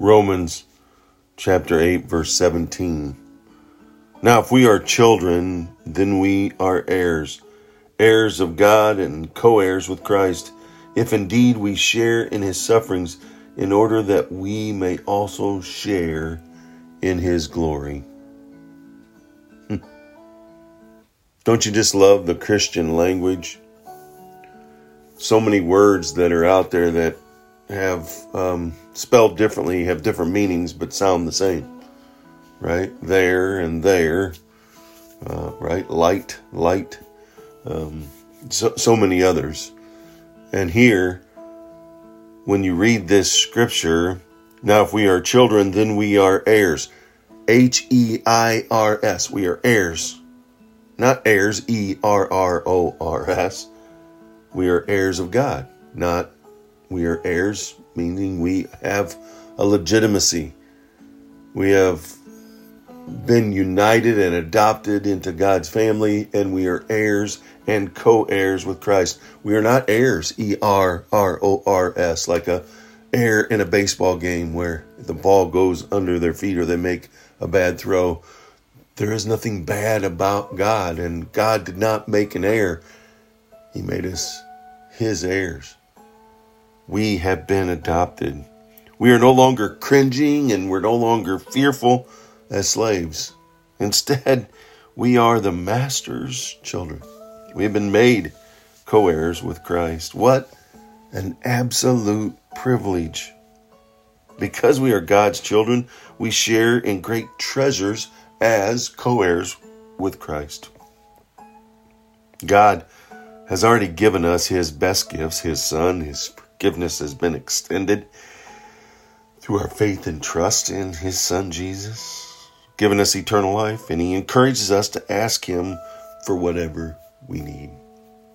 Romans chapter 8, verse 17. Now, if we are children, then we are heirs, heirs of God and co heirs with Christ, if indeed we share in his sufferings, in order that we may also share in his glory. Hmm. Don't you just love the Christian language? So many words that are out there that have um, spelled differently, have different meanings, but sound the same. Right? There and there. Uh, right? Light, light. Um, so, so many others. And here, when you read this scripture, now if we are children, then we are heirs. H E I R S. We are heirs. Not heirs, E R R O R S. We are heirs of God, not we are heirs, meaning we have a legitimacy. We have been united and adopted into God's family, and we are heirs and co heirs with Christ. We are not heirs, E R R O R S, like a heir in a baseball game where the ball goes under their feet or they make a bad throw. There is nothing bad about God, and God did not make an heir, He made us His heirs we have been adopted. We are no longer cringing and we're no longer fearful as slaves. Instead, we are the Master's children. We have been made co heirs with Christ. What an absolute privilege. Because we are God's children, we share in great treasures as co heirs with Christ. God has already given us His best gifts His Son, His forgiveness has been extended through our faith and trust in His Son Jesus, giving us eternal life, and He encourages us to ask Him for whatever we need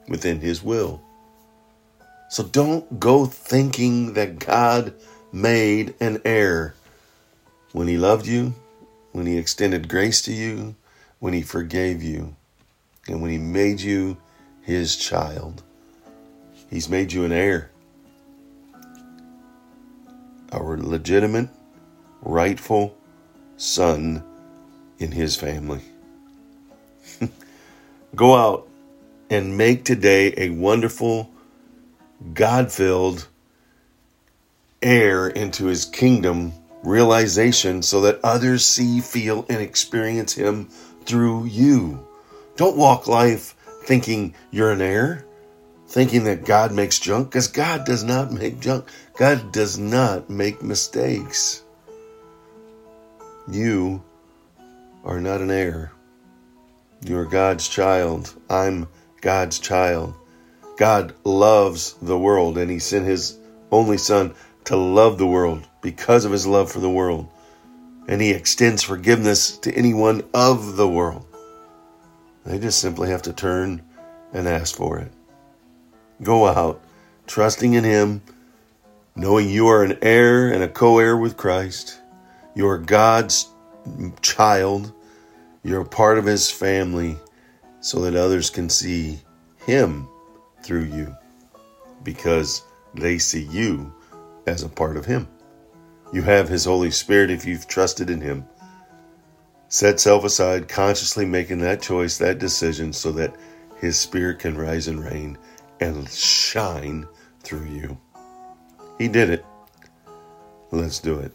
within His will. So don't go thinking that God made an error when He loved you, when He extended grace to you, when He forgave you, and when He made you His child. He's made you an heir our legitimate, rightful son in his family. Go out and make today a wonderful, God filled heir into his kingdom realization so that others see, feel, and experience him through you. Don't walk life thinking you're an heir thinking that God makes junk because God does not make junk. God does not make mistakes. You are not an heir. You are God's child. I'm God's child. God loves the world and He sent His only Son to love the world because of His love for the world. And He extends forgiveness to anyone of the world. They just simply have to turn and ask for it. Go out, trusting in Him, knowing you are an heir and a co heir with Christ. You are God's child. You're a part of His family so that others can see Him through you because they see you as a part of Him. You have His Holy Spirit if you've trusted in Him. Set self aside, consciously making that choice, that decision, so that His Spirit can rise and reign and shine through you. He did it. Let's do it.